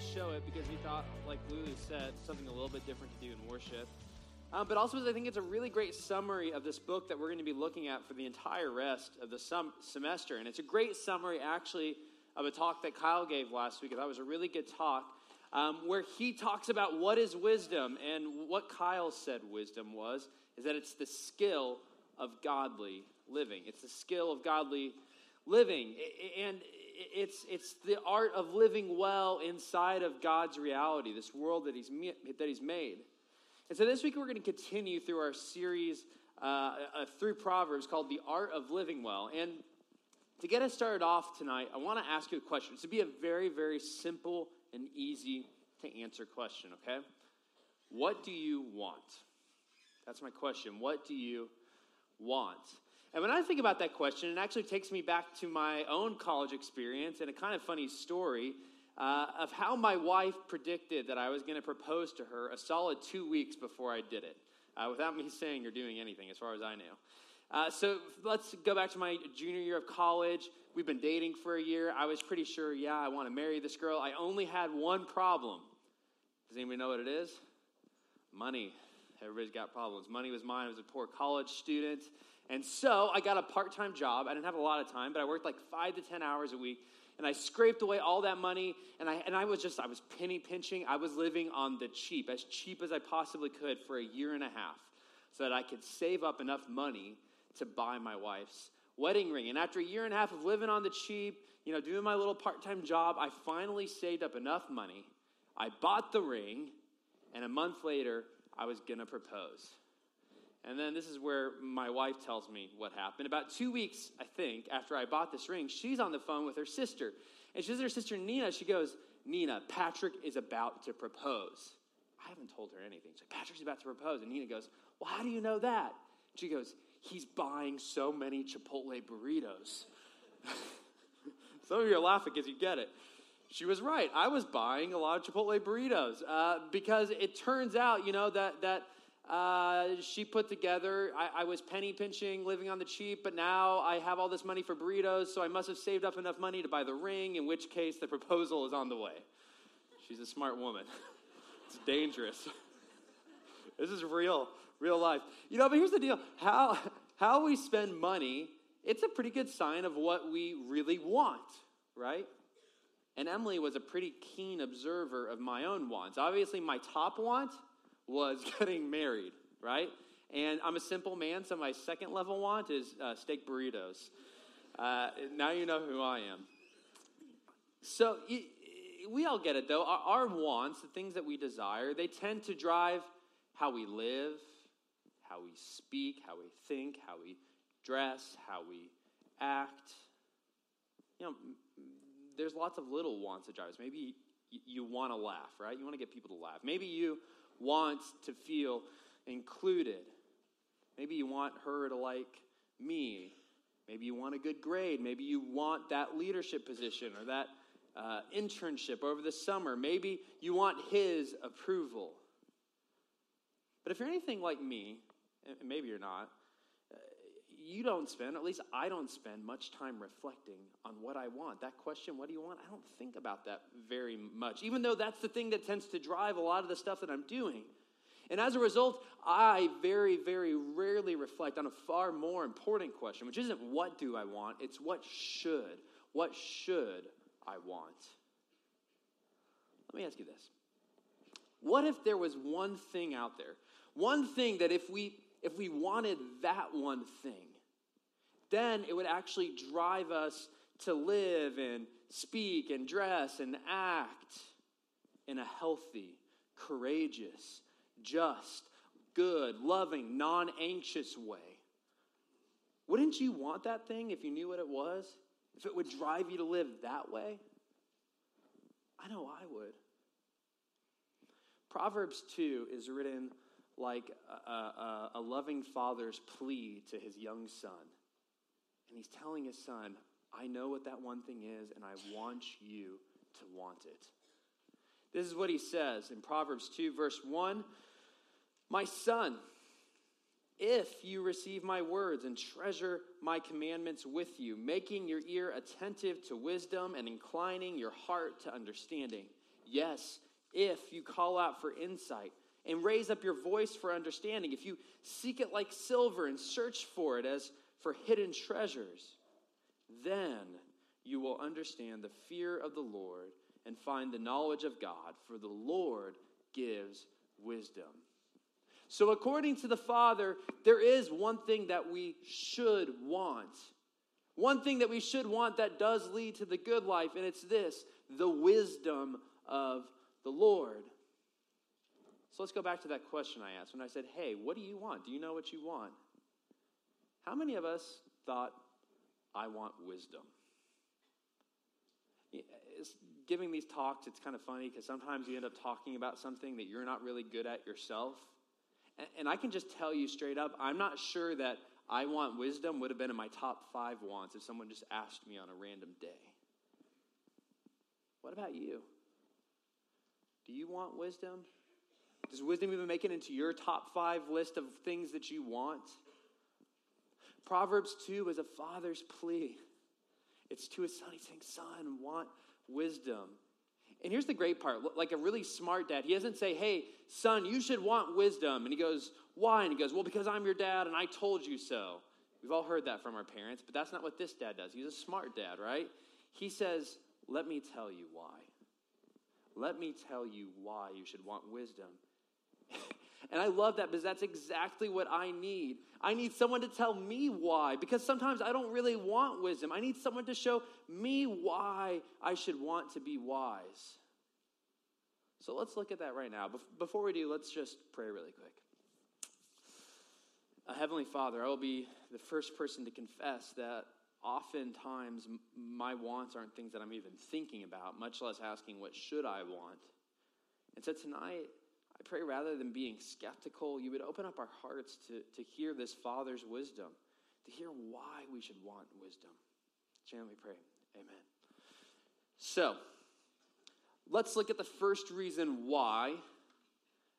to show it because we thought, like Lulu said, something a little bit different to do in worship. Um, but also, I think it's a really great summary of this book that we're going to be looking at for the entire rest of the semester. And it's a great summary, actually, of a talk that Kyle gave last week. I thought it was a really good talk um, where he talks about what is wisdom. And what Kyle said wisdom was is that it's the skill of godly living. It's the skill of godly living. And it's, it's the art of living well inside of God's reality, this world that he's, that he's made. And so this week we're going to continue through our series uh, uh, through Proverbs called The Art of Living Well. And to get us started off tonight, I want to ask you a question. It's to be a very, very simple and easy to answer question, okay? What do you want? That's my question. What do you want? And when I think about that question, it actually takes me back to my own college experience and a kind of funny story uh, of how my wife predicted that I was going to propose to her a solid two weeks before I did it, uh, without me saying or doing anything, as far as I knew. Uh, so let's go back to my junior year of college. We've been dating for a year. I was pretty sure, yeah, I want to marry this girl. I only had one problem. Does anybody know what it is? Money. Everybody's got problems. Money was mine. I was a poor college student. And so I got a part time job. I didn't have a lot of time, but I worked like five to 10 hours a week. And I scraped away all that money. And I, and I was just, I was penny pinching. I was living on the cheap, as cheap as I possibly could for a year and a half so that I could save up enough money to buy my wife's wedding ring. And after a year and a half of living on the cheap, you know, doing my little part time job, I finally saved up enough money. I bought the ring. And a month later, I was going to propose. And then this is where my wife tells me what happened. About two weeks, I think, after I bought this ring, she's on the phone with her sister. And she says her sister Nina, she goes, Nina, Patrick is about to propose. I haven't told her anything. She's like, Patrick's about to propose. And Nina goes, Well, how do you know that? She goes, He's buying so many Chipotle burritos. Some of you are laughing because you get it. She was right. I was buying a lot of Chipotle burritos uh, because it turns out, you know, that that uh, she put together. I, I, was penny pinching, living on the cheap, but now I have all this money for burritos, so I must have saved up enough money to buy the ring, in which case the proposal is on the way. She's a smart woman. it's dangerous. this is real, real life. You know, but here's the deal how, how we spend money, it's a pretty good sign of what we really want, right? And Emily was a pretty keen observer of my own wants. Obviously, my top want was getting married, right? And I'm a simple man, so my second level want is uh, steak burritos. Uh, now you know who I am. So we all get it, though. Our, our wants, the things that we desire, they tend to drive how we live, how we speak, how we think, how we dress, how we act. You know, there's lots of little wants that drive us. Maybe you, you want to laugh, right? You want to get people to laugh. Maybe you wants to feel included. Maybe you want her to like me. Maybe you want a good grade. Maybe you want that leadership position or that uh, internship over the summer. Maybe you want his approval. But if you're anything like me, and maybe you're not, you don't spend, at least I don't spend much time reflecting on what I want. That question, what do you want? I don't think about that very much, even though that's the thing that tends to drive a lot of the stuff that I'm doing. And as a result, I very, very rarely reflect on a far more important question, which isn't what do I want, it's what should. What should I want? Let me ask you this. What if there was one thing out there, one thing that if we if we wanted that one thing, then it would actually drive us to live and speak and dress and act in a healthy, courageous, just, good, loving, non anxious way. Wouldn't you want that thing if you knew what it was? If it would drive you to live that way? I know I would. Proverbs 2 is written like a, a, a loving father's plea to his young son. And he's telling his son, I know what that one thing is, and I want you to want it. This is what he says in Proverbs 2, verse 1 My son, if you receive my words and treasure my commandments with you, making your ear attentive to wisdom and inclining your heart to understanding, Yes, if you call out for insight and raise up your voice for understanding, if you seek it like silver and search for it as for hidden treasures, then you will understand the fear of the Lord and find the knowledge of God, for the Lord gives wisdom. So, according to the Father, there is one thing that we should want. One thing that we should want that does lead to the good life, and it's this the wisdom of the Lord. So let's go back to that question I asked when I said, Hey, what do you want? Do you know what you want? How many of us thought, I want wisdom? It's, giving these talks, it's kind of funny because sometimes you end up talking about something that you're not really good at yourself. And, and I can just tell you straight up, I'm not sure that I want wisdom would have been in my top five wants if someone just asked me on a random day. What about you? Do you want wisdom? Does wisdom even make it into your top five list of things that you want? Proverbs 2 is a father's plea. It's to his son. He's saying, Son, want wisdom. And here's the great part like a really smart dad, he doesn't say, Hey, son, you should want wisdom. And he goes, Why? And he goes, Well, because I'm your dad and I told you so. We've all heard that from our parents, but that's not what this dad does. He's a smart dad, right? He says, Let me tell you why. Let me tell you why you should want wisdom. and I love that because that's exactly what I need. I need someone to tell me why because sometimes I don't really want wisdom. I need someone to show me why I should want to be wise. So let's look at that right now. Before we do, let's just pray really quick. Uh, Heavenly Father, I will be the first person to confess that oftentimes my wants aren't things that I'm even thinking about, much less asking, what should I want? And so tonight, I pray rather than being skeptical, you would open up our hearts to, to hear this Father's wisdom, to hear why we should want wisdom. Jan, we pray. Amen. So, let's look at the first reason why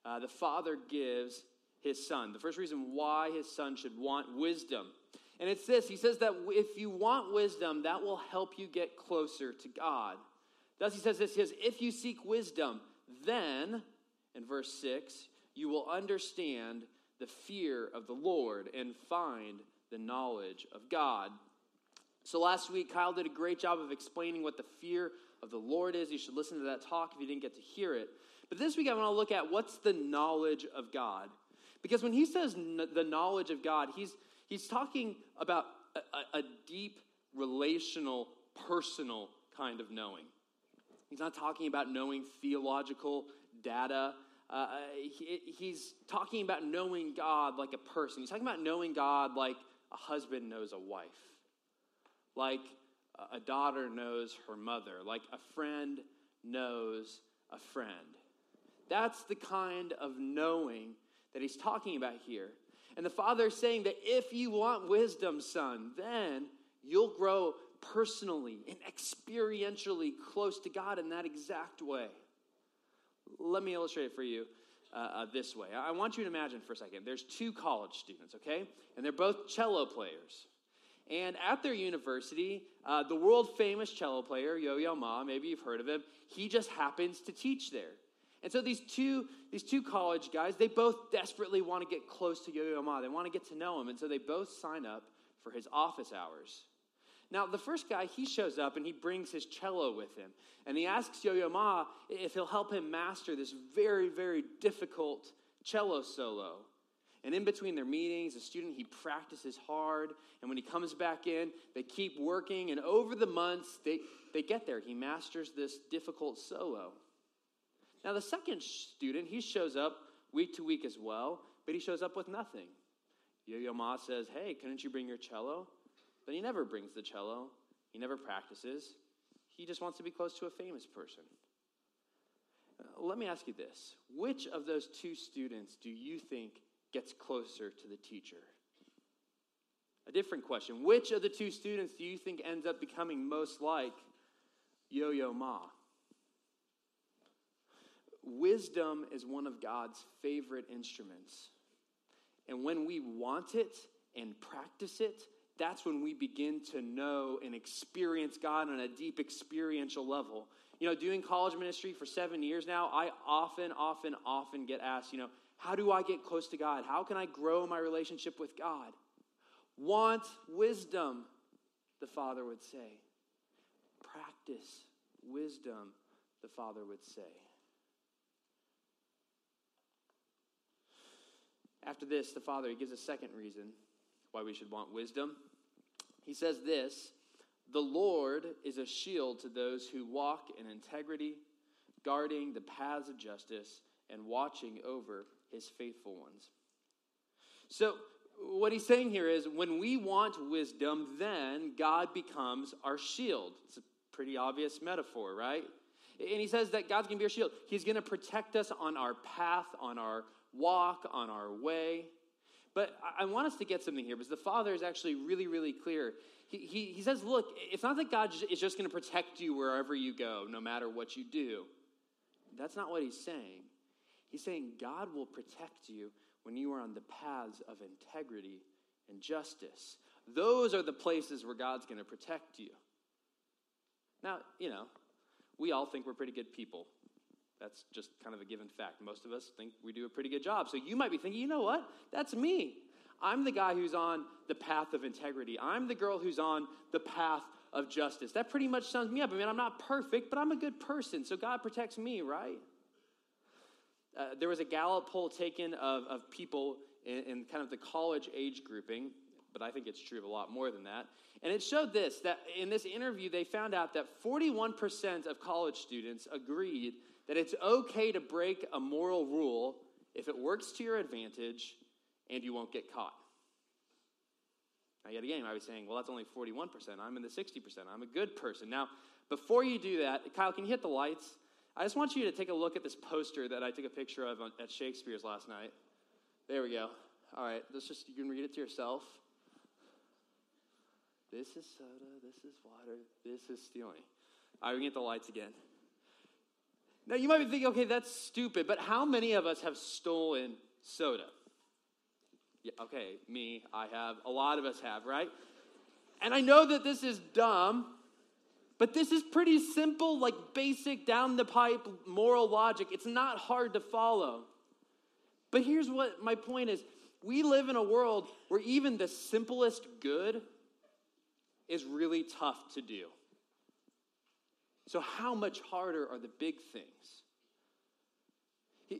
uh, the Father gives his Son. The first reason why his Son should want wisdom. And it's this He says that if you want wisdom, that will help you get closer to God. Thus, he says this He says, If you seek wisdom, then, in verse 6, you will understand the fear of the Lord and find the knowledge of God. So last week, Kyle did a great job of explaining what the fear of the Lord is. You should listen to that talk if you didn't get to hear it. But this week, I want to look at what's the knowledge of God. Because when he says the knowledge of God, he's He's talking about a, a, deep, relational, personal kind of knowing. He's not talking about knowing theological data. Uh, he, he's talking about knowing God like a person. He's talking about knowing God like a husband knows a wife, like a daughter knows her mother, like a friend knows a friend. That's the kind of knowing that he's talking about here. And the Father is saying that if you want wisdom, son, then you'll grow personally and experientially close to God in that exact way. Let me illustrate it for you uh, uh, this way. I want you to imagine for a second there's two college students, okay? And they're both cello players. And at their university, uh, the world famous cello player, Yo Yo Ma, maybe you've heard of him, he just happens to teach there. And so these two, these two college guys, they both desperately want to get close to Yo-Yo Ma. They want to get to know him. And so they both sign up for his office hours. Now, the first guy, he shows up and he brings his cello with him. And he asks Yo Yo Ma if he'll help him master this very, very difficult cello solo. And in between their meetings, the student, he practices hard. And when he comes back in, they keep working. And over the months, they, they get there. He masters this difficult solo. Now, the second student, he shows up week to week as well, but he shows up with nothing. Yo Yo Ma says, Hey, couldn't you bring your cello? But he never brings the cello, he never practices. He just wants to be close to a famous person. Uh, let me ask you this which of those two students do you think gets closer to the teacher? A different question. Which of the two students do you think ends up becoming most like Yo Yo Ma? Wisdom is one of God's favorite instruments. And when we want it and practice it, that's when we begin to know and experience God on a deep experiential level. You know, doing college ministry for seven years now, I often, often, often get asked, you know, how do I get close to God? How can I grow my relationship with God? Want wisdom, the Father would say. Practice wisdom, the Father would say. After this, the Father he gives a second reason why we should want wisdom. He says this The Lord is a shield to those who walk in integrity, guarding the paths of justice and watching over his faithful ones. So, what he's saying here is when we want wisdom, then God becomes our shield. It's a pretty obvious metaphor, right? And he says that God's going to be our shield. He's going to protect us on our path, on our walk, on our way. But I want us to get something here because the Father is actually really, really clear. He, he, he says, Look, it's not that God is just going to protect you wherever you go, no matter what you do. That's not what he's saying. He's saying God will protect you when you are on the paths of integrity and justice. Those are the places where God's going to protect you. Now, you know, we all think we're pretty good people. That's just kind of a given fact. Most of us think we do a pretty good job. So you might be thinking, you know what? That's me. I'm the guy who's on the path of integrity. I'm the girl who's on the path of justice. That pretty much sums me up. I mean, I'm not perfect, but I'm a good person. So God protects me, right? Uh, there was a Gallup poll taken of, of people in, in kind of the college age grouping, but I think it's true of a lot more than that. And it showed this that in this interview, they found out that 41% of college students agreed that it's okay to break a moral rule if it works to your advantage and you won't get caught. Now, yet again, I was saying, well, that's only 41%. I'm in the 60%. I'm a good person. Now, before you do that, Kyle, can you hit the lights? I just want you to take a look at this poster that I took a picture of at Shakespeare's last night. There we go. All right, let's just, you can read it to yourself. This is soda, this is water, this is stealing. Right, we can get the lights again. Now, you might be thinking, okay, that's stupid, but how many of us have stolen soda? Yeah, okay, me, I have. A lot of us have, right? And I know that this is dumb, but this is pretty simple, like basic down the pipe moral logic. It's not hard to follow. But here's what my point is we live in a world where even the simplest good is really tough to do. So, how much harder are the big things?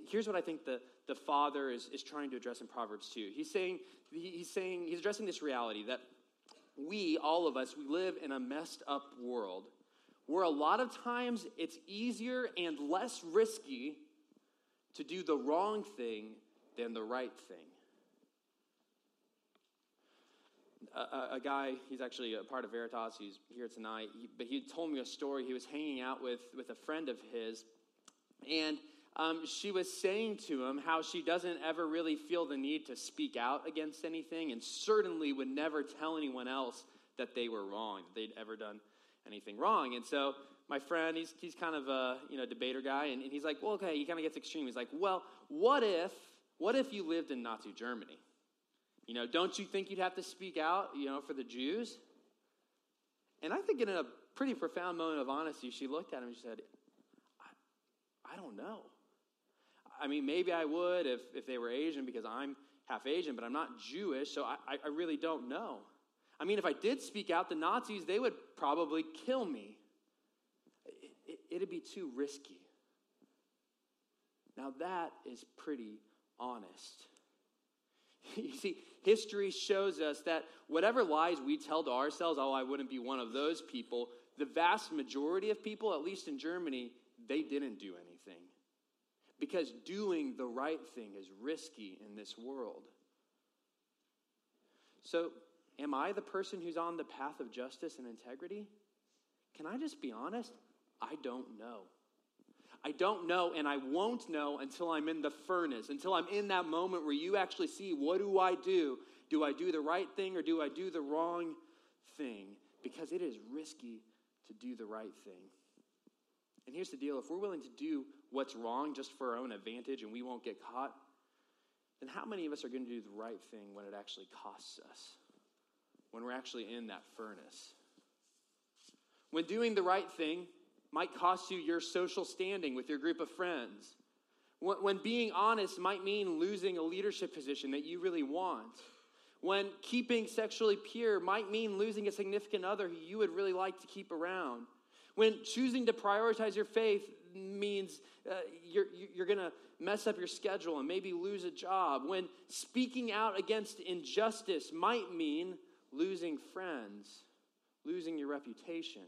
Here's what I think the, the father is, is trying to address in Proverbs 2. He's saying, he's saying, he's addressing this reality that we, all of us, we live in a messed up world where a lot of times it's easier and less risky to do the wrong thing than the right thing. A, a, guy, he's actually a part of Veritas, he's here tonight, he, but he told me a story. He was hanging out with, with a friend of his, and um, she was saying to him how she doesn't ever really feel the need to speak out against anything, and certainly would never tell anyone else that they were wrong, that they'd ever done anything wrong. And so my friend, he's, he's kind of a you know debater guy, and, and he's like, well, okay, he kind of gets extreme. He's like, well, what if, what if you lived in Nazi Germany? You know, don't you think you'd have to speak out, you know, for the Jews? And I think in a pretty profound moment of honesty, she looked at him and she said, I, I don't know. I mean, maybe I would if, if they were Asian because I'm half Asian, but I'm not Jewish, so I, I really don't know. I mean, if I did speak out, the Nazis, they would probably kill me. It, it, it'd be too risky. Now, that is pretty honest. You see, history shows us that whatever lies we tell to ourselves, oh, I wouldn't be one of those people, the vast majority of people, at least in Germany, they didn't do anything. Because doing the right thing is risky in this world. So, am I the person who's on the path of justice and integrity? Can I just be honest? I don't know. I don't know, and I won't know until I'm in the furnace, until I'm in that moment where you actually see what do I do? Do I do the right thing or do I do the wrong thing? Because it is risky to do the right thing. And here's the deal if we're willing to do what's wrong just for our own advantage and we won't get caught, then how many of us are going to do the right thing when it actually costs us? when we're actually in that furnace. When doing the right thing might cost you your social standing with your group of friends. When being honest might mean losing a leadership position that you really want. When keeping sexually pure might mean losing a significant other who you would really like to keep around. When choosing to prioritize your faith means uh, you're, you're going to mess up your schedule and maybe lose a job. When speaking out against injustice might mean losing friends, losing your reputation.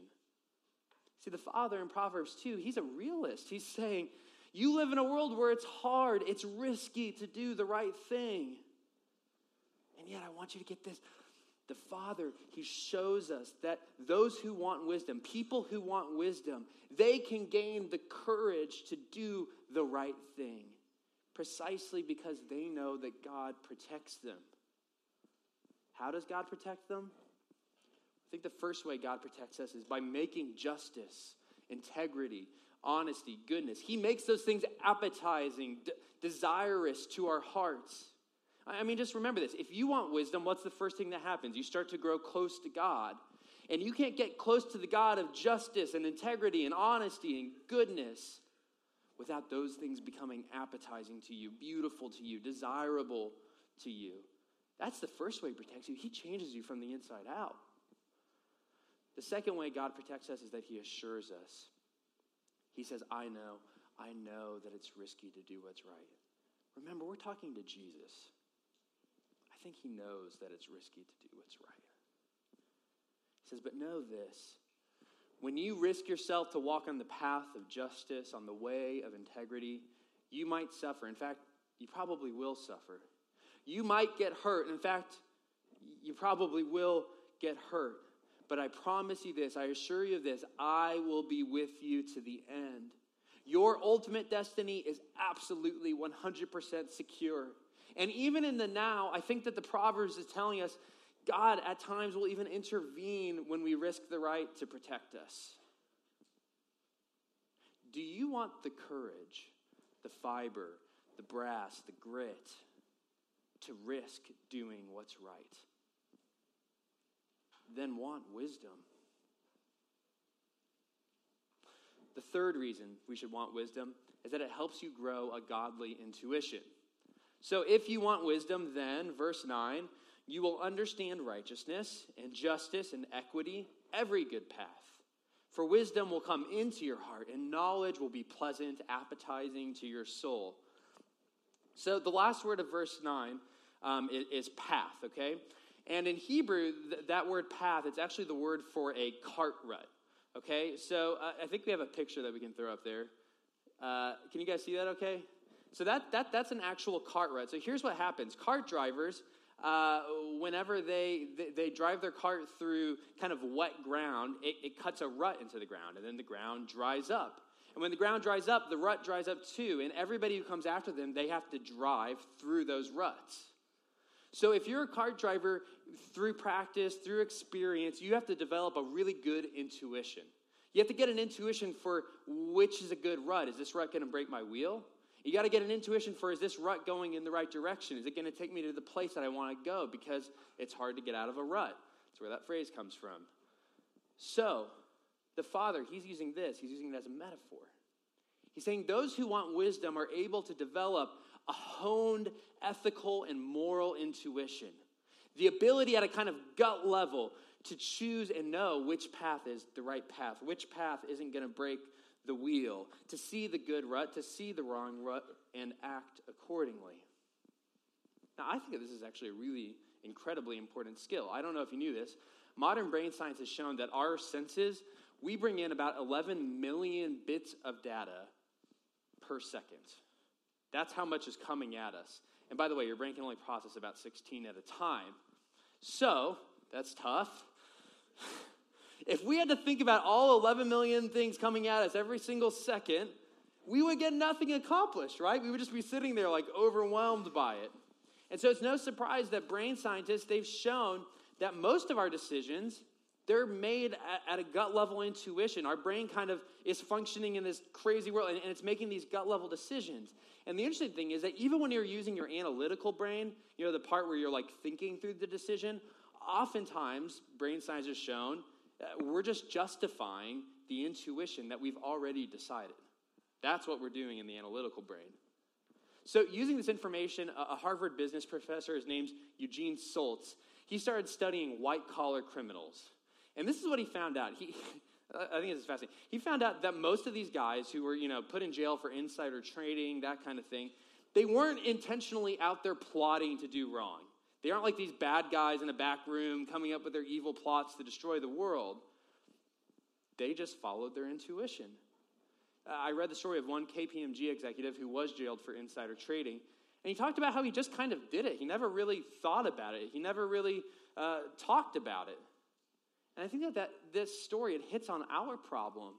See, the father in Proverbs 2, he's a realist. He's saying, You live in a world where it's hard, it's risky to do the right thing. And yet, I want you to get this. The Father, He shows us that those who want wisdom, people who want wisdom, they can gain the courage to do the right thing precisely because they know that God protects them. How does God protect them? I think the first way God protects us is by making justice, integrity, honesty, goodness. He makes those things appetizing, desirous to our hearts. I mean, just remember this. If you want wisdom, what's the first thing that happens? You start to grow close to God. And you can't get close to the God of justice and integrity and honesty and goodness without those things becoming appetizing to you, beautiful to you, desirable to you. That's the first way he protects you. He changes you from the inside out. The second way God protects us is that he assures us. He says, I know, I know that it's risky to do what's right. Remember, we're talking to Jesus I think he knows that it's risky to do what's right. He says, But know this when you risk yourself to walk on the path of justice, on the way of integrity, you might suffer. In fact, you probably will suffer. You might get hurt. In fact, you probably will get hurt. But I promise you this, I assure you of this, I will be with you to the end. Your ultimate destiny is absolutely 100% secure. And even in the now, I think that the Proverbs is telling us God at times will even intervene when we risk the right to protect us. Do you want the courage, the fiber, the brass, the grit to risk doing what's right? Then want wisdom. The third reason we should want wisdom is that it helps you grow a godly intuition. So if you want wisdom, then, verse 9, you will understand righteousness and justice and equity, every good path. For wisdom will come into your heart, and knowledge will be pleasant, appetizing to your soul. So the last word of verse 9 um, is, is, path, okay? And in Hebrew, th- that word path, it's actually the word for a cart rut, okay? So uh, I think we have a picture that we can throw up there. Uh, can you guys see that okay? So that, that, that's an actual cart rut. So here's what happens cart drivers, uh, whenever they, they, they, drive their cart through kind of wet ground, it, it cuts a rut into the ground, and then the ground dries up. And when the ground dries up, the rut dries up too. And everybody who comes after them, they have to drive through those ruts. So if you're a cart driver, through practice, through experience, you have to develop a really good intuition. You have to get an intuition for which is a good rut. Is this rut going to break my wheel? You got to get an intuition for is this rut going in the right direction? Is it going to take me to the place that I want to go? Because it's hard to get out of a rut. That's where that phrase comes from. So, the Father, he's using this, he's using it as a metaphor. He's saying those who want wisdom are able to develop a honed ethical and moral intuition. The ability at a kind of gut level to choose and know which path is the right path, which path isn't going to break the wheel, to see the good rut, to see the wrong rut, and act accordingly. Now, I think this is actually a really incredibly important skill. I don't know if you knew this. Modern brain science has shown that our senses, we bring in about 11 million bits of data per second. That's how much is coming at us. And by the way, your brain can only process about 16 at a time. So, that's tough. If we had to think about all 11 million things coming at us every single second, we would get nothing accomplished, right? We would just be sitting there like overwhelmed by it. And so it's no surprise that brain scientists, they've shown that most of our decisions, they're made at, at a gut level intuition. Our brain kind of is functioning in this crazy world and, and it's making these gut level decisions. And the interesting thing is that even when you're using your analytical brain, you know, the part where you're like thinking through the decision, oftentimes, brain science has shown, we're just justifying the intuition that we've already decided. That's what we're doing in the analytical brain. So, using this information, a Harvard business professor, his name's Eugene Soltes, he started studying white collar criminals. And this is what he found out. He, I think this is fascinating. He found out that most of these guys who were, you know, put in jail for insider trading, that kind of thing, they weren't intentionally out there plotting to do wrong. They aren't like these bad guys in a back room coming up with their evil plots to destroy the world. They just followed their intuition. I read the story of one KPMG executive who was jailed for insider trading, and he talked about how he just kind of did it. He never really thought about it, he never really uh, talked about it. And I think that, that this story, it hits on our problem.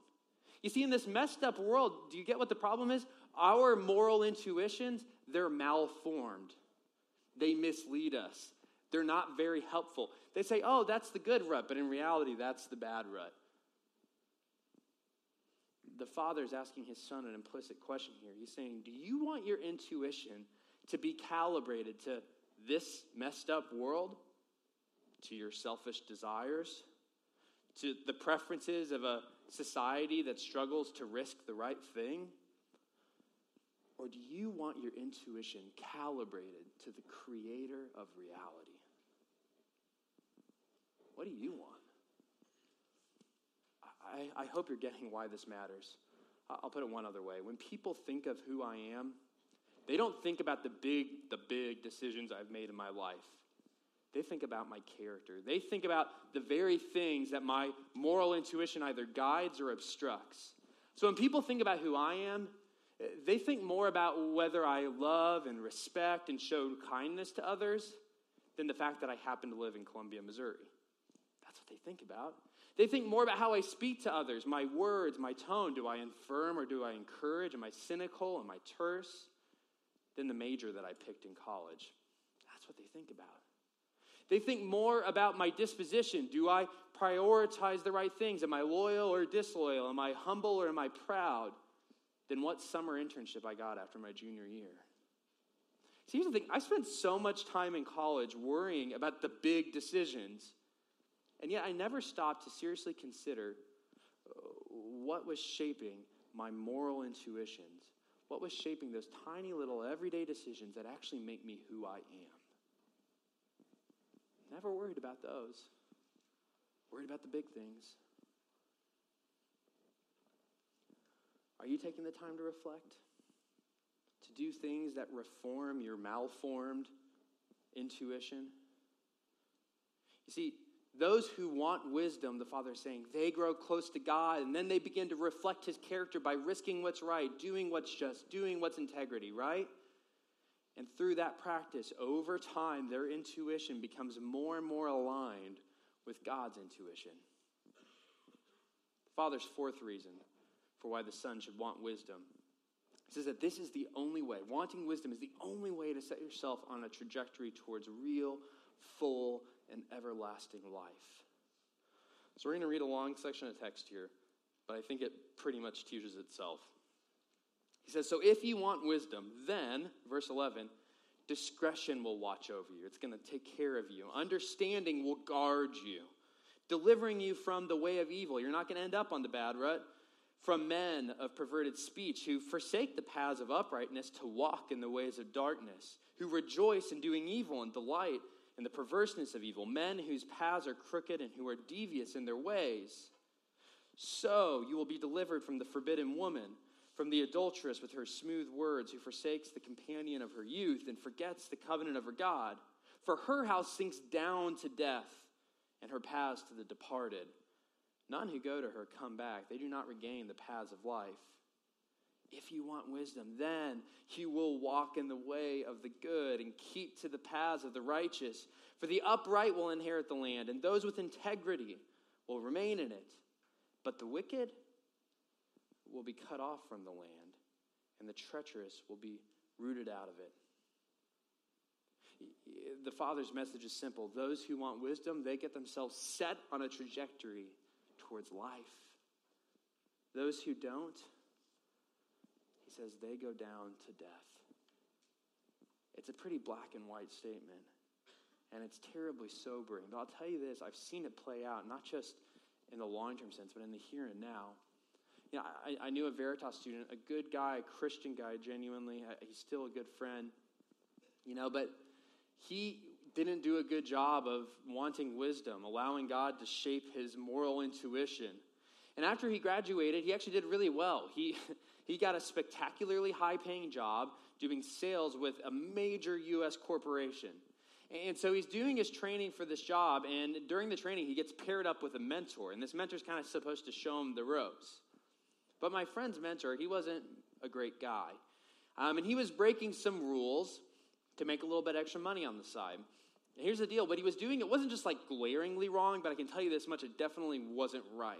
You see, in this messed up world, do you get what the problem is? Our moral intuitions, they're malformed. They mislead us. They're not very helpful. They say, oh, that's the good rut, but in reality, that's the bad rut. The father is asking his son an implicit question here. He's saying, Do you want your intuition to be calibrated to this messed up world, to your selfish desires, to the preferences of a society that struggles to risk the right thing? Or do you want your intuition calibrated to the creator of reality? What do you want? I, I hope you're getting why this matters. I'll put it one other way. When people think of who I am, they don't think about the big, the big decisions I've made in my life. They think about my character. They think about the very things that my moral intuition either guides or obstructs. So when people think about who I am, they think more about whether I love and respect and show kindness to others than the fact that I happen to live in Columbia, Missouri. That's what they think about. They think more about how I speak to others, my words, my tone. Do I affirm or do I encourage? Am I cynical? Am I terse? Than the major that I picked in college. That's what they think about. They think more about my disposition. Do I prioritize the right things? Am I loyal or disloyal? Am I humble or am I proud? Than what summer internship I got after my junior year. See, here's the thing I spent so much time in college worrying about the big decisions, and yet I never stopped to seriously consider uh, what was shaping my moral intuitions, what was shaping those tiny little everyday decisions that actually make me who I am. Never worried about those. Worried about the big things. Are you taking the time to reflect? To do things that reform your malformed intuition? You see, those who want wisdom, the Father is saying, they grow close to God and then they begin to reflect His character by risking what's right, doing what's just, doing what's integrity, right? And through that practice, over time, their intuition becomes more and more aligned with God's intuition. The Father's fourth reason for why the Son should want wisdom says that this is the only way. Wanting wisdom is the only way to set yourself on a trajectory towards real, full, and everlasting life. So we're going to read a long section of text here, but I think it pretty much teaches itself. He says, So if you want wisdom, then, verse 11, discretion will watch over you. It's going to take care of you. Understanding will guard you, delivering you from the way of evil. You're not going to end up on the bad rut. From men of perverted speech who forsake the paths of uprightness to walk in the ways of darkness, who rejoice in doing evil and delight in the perverseness of evil, men whose paths are crooked and who are devious in their ways. So you will be delivered from the forbidden woman from the adulteress with her smooth words, who forsakes the companion of her youth and forgets the covenant of her God. For her house sinks down to death, and her paths to the departed. None who go to her come back. They do not regain the paths of life. If you want wisdom, then you will walk in the way of the good and keep to the paths of the righteous. For the upright will inherit the land, and those with integrity will remain in it. But the wicked, will be cut off from the land, and the treacherous will be rooted out of it. The Father's message is simple. Those who want wisdom, they get themselves set on a trajectory towards life. Those who don't, he says, they go down to death. It's a pretty black and white statement. And it's terribly sobering. But I'll tell you this I've seen it play out, not just in the long term sense, but in the here and now. You know, I, I knew a Veritas student, a good guy, a Christian guy, genuinely. Uh, he's still a good friend, you know, but he didn't do a good job of wanting wisdom, allowing God to shape his moral intuition. And after he graduated, he actually did really well. He, he got a spectacularly high paying job doing sales with a major U.S. corporation. And so he's doing his training for this job, and during the training, he gets paired up with a mentor, and this mentor's kind of supposed to show him the ropes. But my friend's mentor, he wasn't a great guy. Um, and he was breaking some rules to make a little bit extra money on the side. And here's the deal what he was doing, it wasn't just like glaringly wrong, but I can tell you this much it definitely wasn't right.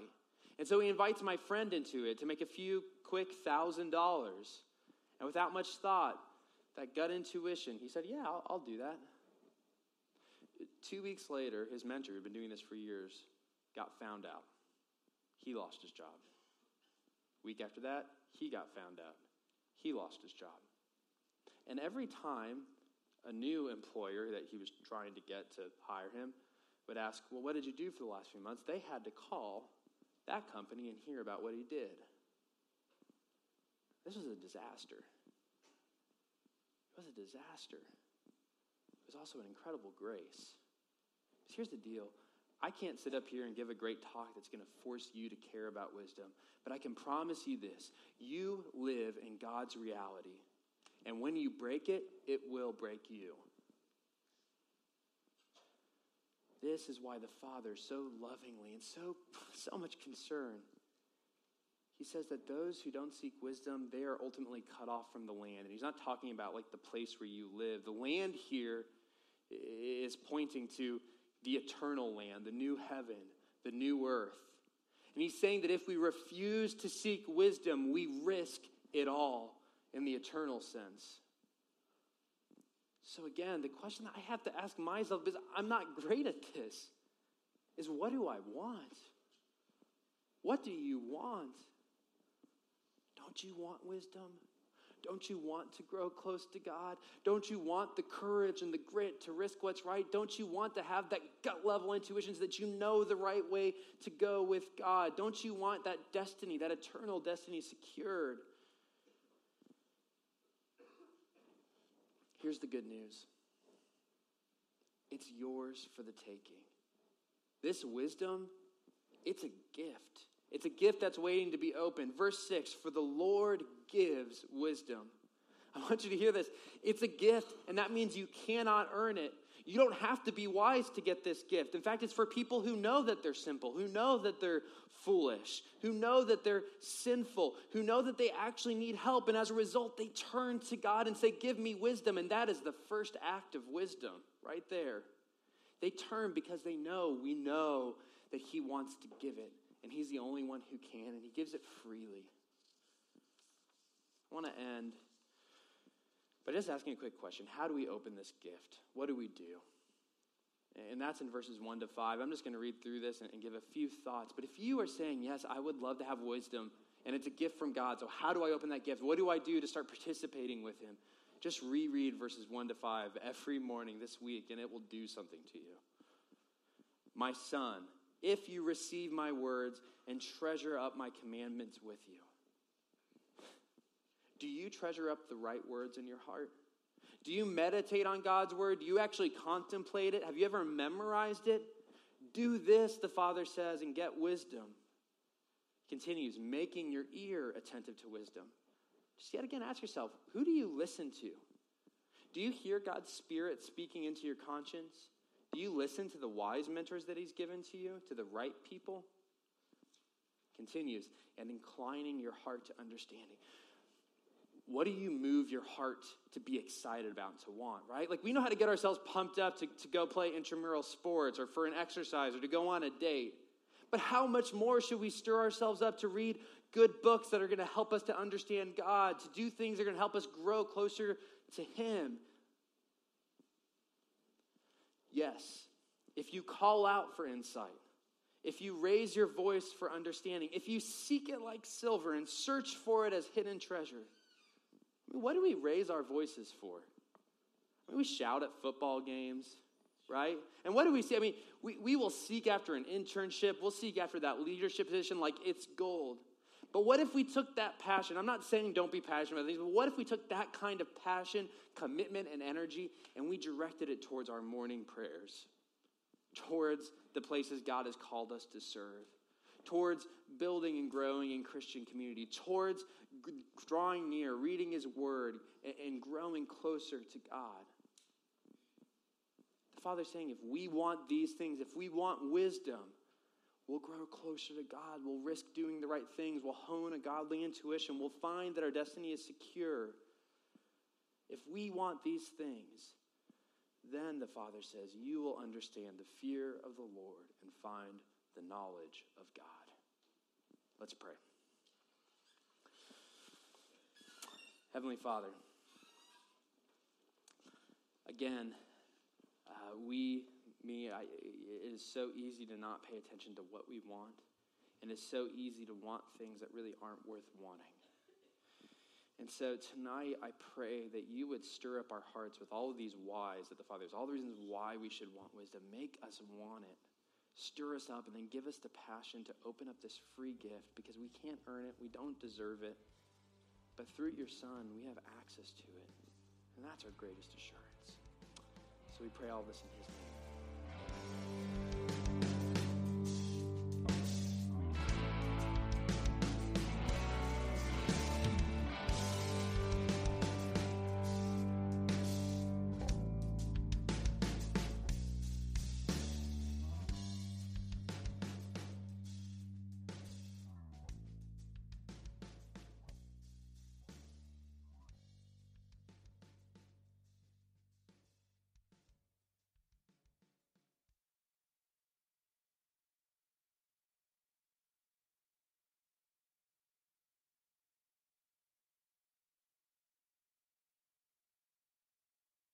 And so he invites my friend into it to make a few quick thousand dollars. And without much thought, that gut intuition, he said, Yeah, I'll, I'll do that. Two weeks later, his mentor, who'd been doing this for years, got found out. He lost his job. Week after that, he got found out. He lost his job. And every time a new employer that he was trying to get to hire him would ask, Well, what did you do for the last few months? They had to call that company and hear about what he did. This was a disaster. It was a disaster. It was also an incredible grace. Here's the deal I can't sit up here and give a great talk that's going to force you to care about wisdom, but I can promise you this you live in God's reality. And when you break it, it will break you. This is why the Father so lovingly and so, so much concern. He says that those who don't seek wisdom, they are ultimately cut off from the land. And he's not talking about like the place where you live. The land here is pointing to the eternal land, the new heaven, the new earth. And he's saying that if we refuse to seek wisdom, we risk it all in the eternal sense. So, again, the question that I have to ask myself, is I'm not great at this, is what do I want? What do you want? Don't you want wisdom? Don't you want to grow close to God? Don't you want the courage and the grit to risk what's right? Don't you want to have that gut level intuitions that you know the right way to go with God? Don't you want that destiny, that eternal destiny secured? Here's the good news it's yours for the taking. This wisdom, it's a gift. It's a gift that's waiting to be opened. Verse 6 For the Lord gives wisdom. I want you to hear this. It's a gift, and that means you cannot earn it. You don't have to be wise to get this gift. In fact, it's for people who know that they're simple, who know that they're foolish, who know that they're sinful, who know that they actually need help. And as a result, they turn to God and say, Give me wisdom. And that is the first act of wisdom right there. They turn because they know, we know that He wants to give it. And He's the only one who can, and He gives it freely. I want to end but just asking a quick question How do we open this gift? What do we do? And that's in verses 1 to 5. I'm just going to read through this and, and give a few thoughts. But if you are saying, Yes, I would love to have wisdom, and it's a gift from God, so how do I open that gift? What do I do to start participating with Him? Just reread verses 1 to 5 every morning this week, and it will do something to you. My son, if you receive my words and treasure up my commandments with you. Do you treasure up the right words in your heart? Do you meditate on God's word? Do you actually contemplate it? Have you ever memorized it? Do this, the Father says, and get wisdom. Continues, making your ear attentive to wisdom. Just yet again, ask yourself who do you listen to? Do you hear God's Spirit speaking into your conscience? Do you listen to the wise mentors that He's given to you, to the right people? Continues, and inclining your heart to understanding what do you move your heart to be excited about to want, right? Like we know how to get ourselves pumped up to, to go play intramural sports or for an exercise or to go on a date. But how much more should we stir ourselves up to read good books that are going to help us to understand God, to do things that are going to help us grow closer to Him? Yes, if you call out for insight, if you raise your voice for understanding, if you seek it like silver and search for it as hidden treasure, I mean, what do we raise our voices for? I mean, we shout at football games, right? And what do we see? I mean, we, we will seek after an internship, we'll seek after that leadership position like it's gold. But what if we took that passion? I'm not saying don't be passionate about things, but what if we took that kind of passion, commitment, and energy and we directed it towards our morning prayers, towards the places God has called us to serve, towards building and growing in Christian community, towards drawing near, reading His Word, and growing closer to God? The Father's saying if we want these things, if we want wisdom, We'll grow closer to God. We'll risk doing the right things. We'll hone a godly intuition. We'll find that our destiny is secure. If we want these things, then the Father says, you will understand the fear of the Lord and find the knowledge of God. Let's pray. Heavenly Father, again, uh, we me, I, it is so easy to not pay attention to what we want. And it's so easy to want things that really aren't worth wanting. And so tonight, I pray that you would stir up our hearts with all of these whys that the Father has, all the reasons why we should want wisdom. Make us want it. Stir us up, and then give us the passion to open up this free gift because we can't earn it, we don't deserve it. But through your Son, we have access to it. And that's our greatest assurance. So we pray all this in His name.